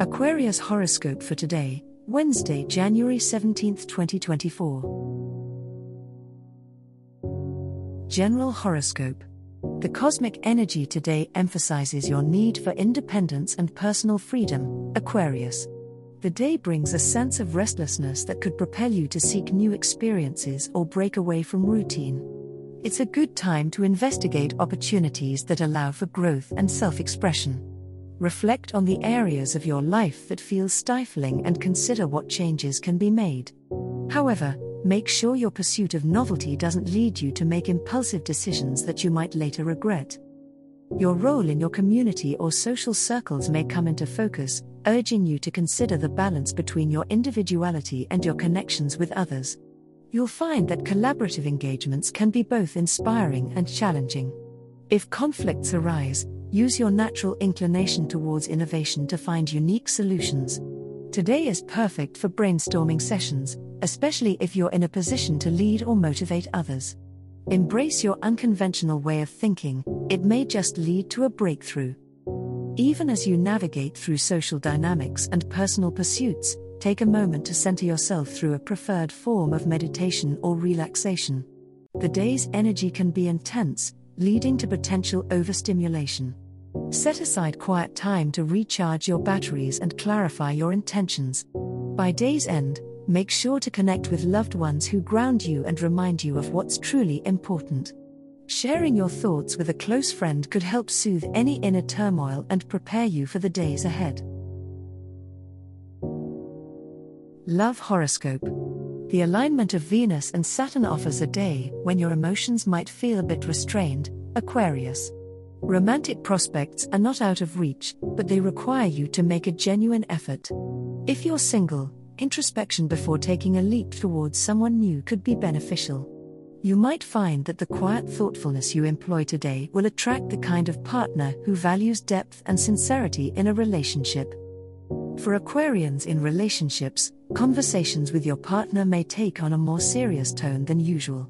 Aquarius horoscope for today, Wednesday, January 17, 2024. General horoscope. The cosmic energy today emphasizes your need for independence and personal freedom, Aquarius. The day brings a sense of restlessness that could propel you to seek new experiences or break away from routine. It's a good time to investigate opportunities that allow for growth and self expression. Reflect on the areas of your life that feel stifling and consider what changes can be made. However, make sure your pursuit of novelty doesn't lead you to make impulsive decisions that you might later regret. Your role in your community or social circles may come into focus, urging you to consider the balance between your individuality and your connections with others. You'll find that collaborative engagements can be both inspiring and challenging. If conflicts arise, use your natural inclination towards innovation to find unique solutions. Today is perfect for brainstorming sessions, especially if you're in a position to lead or motivate others. Embrace your unconventional way of thinking, it may just lead to a breakthrough. Even as you navigate through social dynamics and personal pursuits, take a moment to center yourself through a preferred form of meditation or relaxation. The day's energy can be intense, leading to potential overstimulation. Set aside quiet time to recharge your batteries and clarify your intentions. By day's end, make sure to connect with loved ones who ground you and remind you of what's truly important. Sharing your thoughts with a close friend could help soothe any inner turmoil and prepare you for the days ahead. Love Horoscope The alignment of Venus and Saturn offers a day when your emotions might feel a bit restrained, Aquarius. Romantic prospects are not out of reach, but they require you to make a genuine effort. If you're single, introspection before taking a leap towards someone new could be beneficial. You might find that the quiet thoughtfulness you employ today will attract the kind of partner who values depth and sincerity in a relationship. For Aquarians in relationships, conversations with your partner may take on a more serious tone than usual.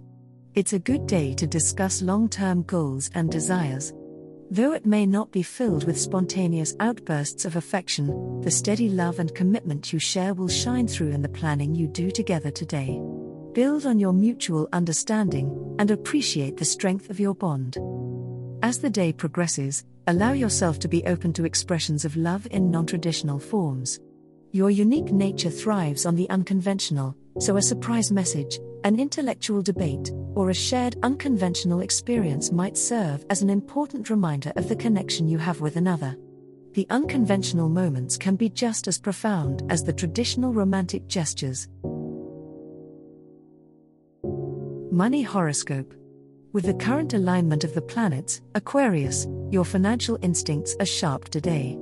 It's a good day to discuss long term goals and desires. Though it may not be filled with spontaneous outbursts of affection, the steady love and commitment you share will shine through in the planning you do together today. Build on your mutual understanding and appreciate the strength of your bond. As the day progresses, allow yourself to be open to expressions of love in non traditional forms. Your unique nature thrives on the unconventional, so a surprise message, an intellectual debate, or a shared unconventional experience might serve as an important reminder of the connection you have with another. The unconventional moments can be just as profound as the traditional romantic gestures. Money Horoscope With the current alignment of the planets, Aquarius, your financial instincts are sharp today.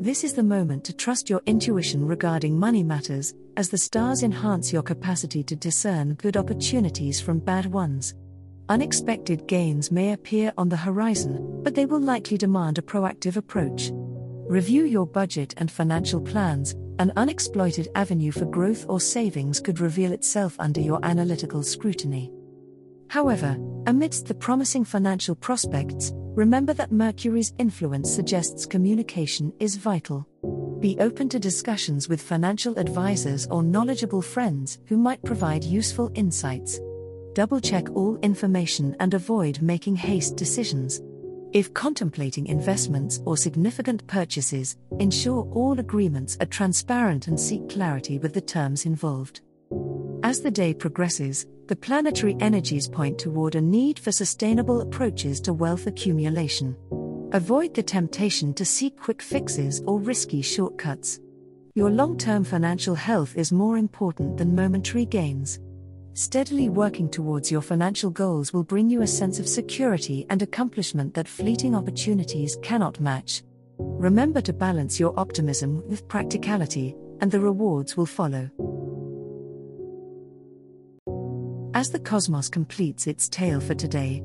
This is the moment to trust your intuition regarding money matters, as the stars enhance your capacity to discern good opportunities from bad ones. Unexpected gains may appear on the horizon, but they will likely demand a proactive approach. Review your budget and financial plans, an unexploited avenue for growth or savings could reveal itself under your analytical scrutiny. However, amidst the promising financial prospects, remember that Mercury's influence suggests communication is vital. Be open to discussions with financial advisors or knowledgeable friends who might provide useful insights. Double check all information and avoid making haste decisions. If contemplating investments or significant purchases, ensure all agreements are transparent and seek clarity with the terms involved. As the day progresses, the planetary energies point toward a need for sustainable approaches to wealth accumulation. Avoid the temptation to seek quick fixes or risky shortcuts. Your long term financial health is more important than momentary gains. Steadily working towards your financial goals will bring you a sense of security and accomplishment that fleeting opportunities cannot match. Remember to balance your optimism with practicality, and the rewards will follow. As the cosmos completes its tale for today,